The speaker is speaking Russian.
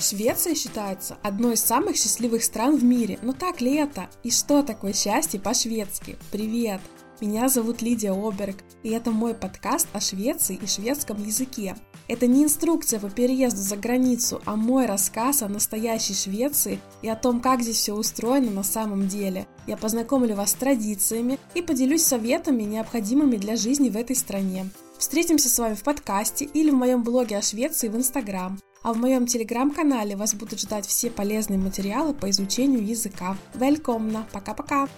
Швеция считается одной из самых счастливых стран в мире. Но так ли это? И что такое счастье по-шведски? Привет! Меня зовут Лидия Оберг, и это мой подкаст о Швеции и шведском языке. Это не инструкция по переезду за границу, а мой рассказ о настоящей Швеции и о том, как здесь все устроено на самом деле. Я познакомлю вас с традициями и поделюсь советами, необходимыми для жизни в этой стране. Встретимся с вами в подкасте или в моем блоге о Швеции в Инстаграм. А в моем телеграм-канале вас будут ждать все полезные материалы по изучению языка. Велькомна! Пока-пока!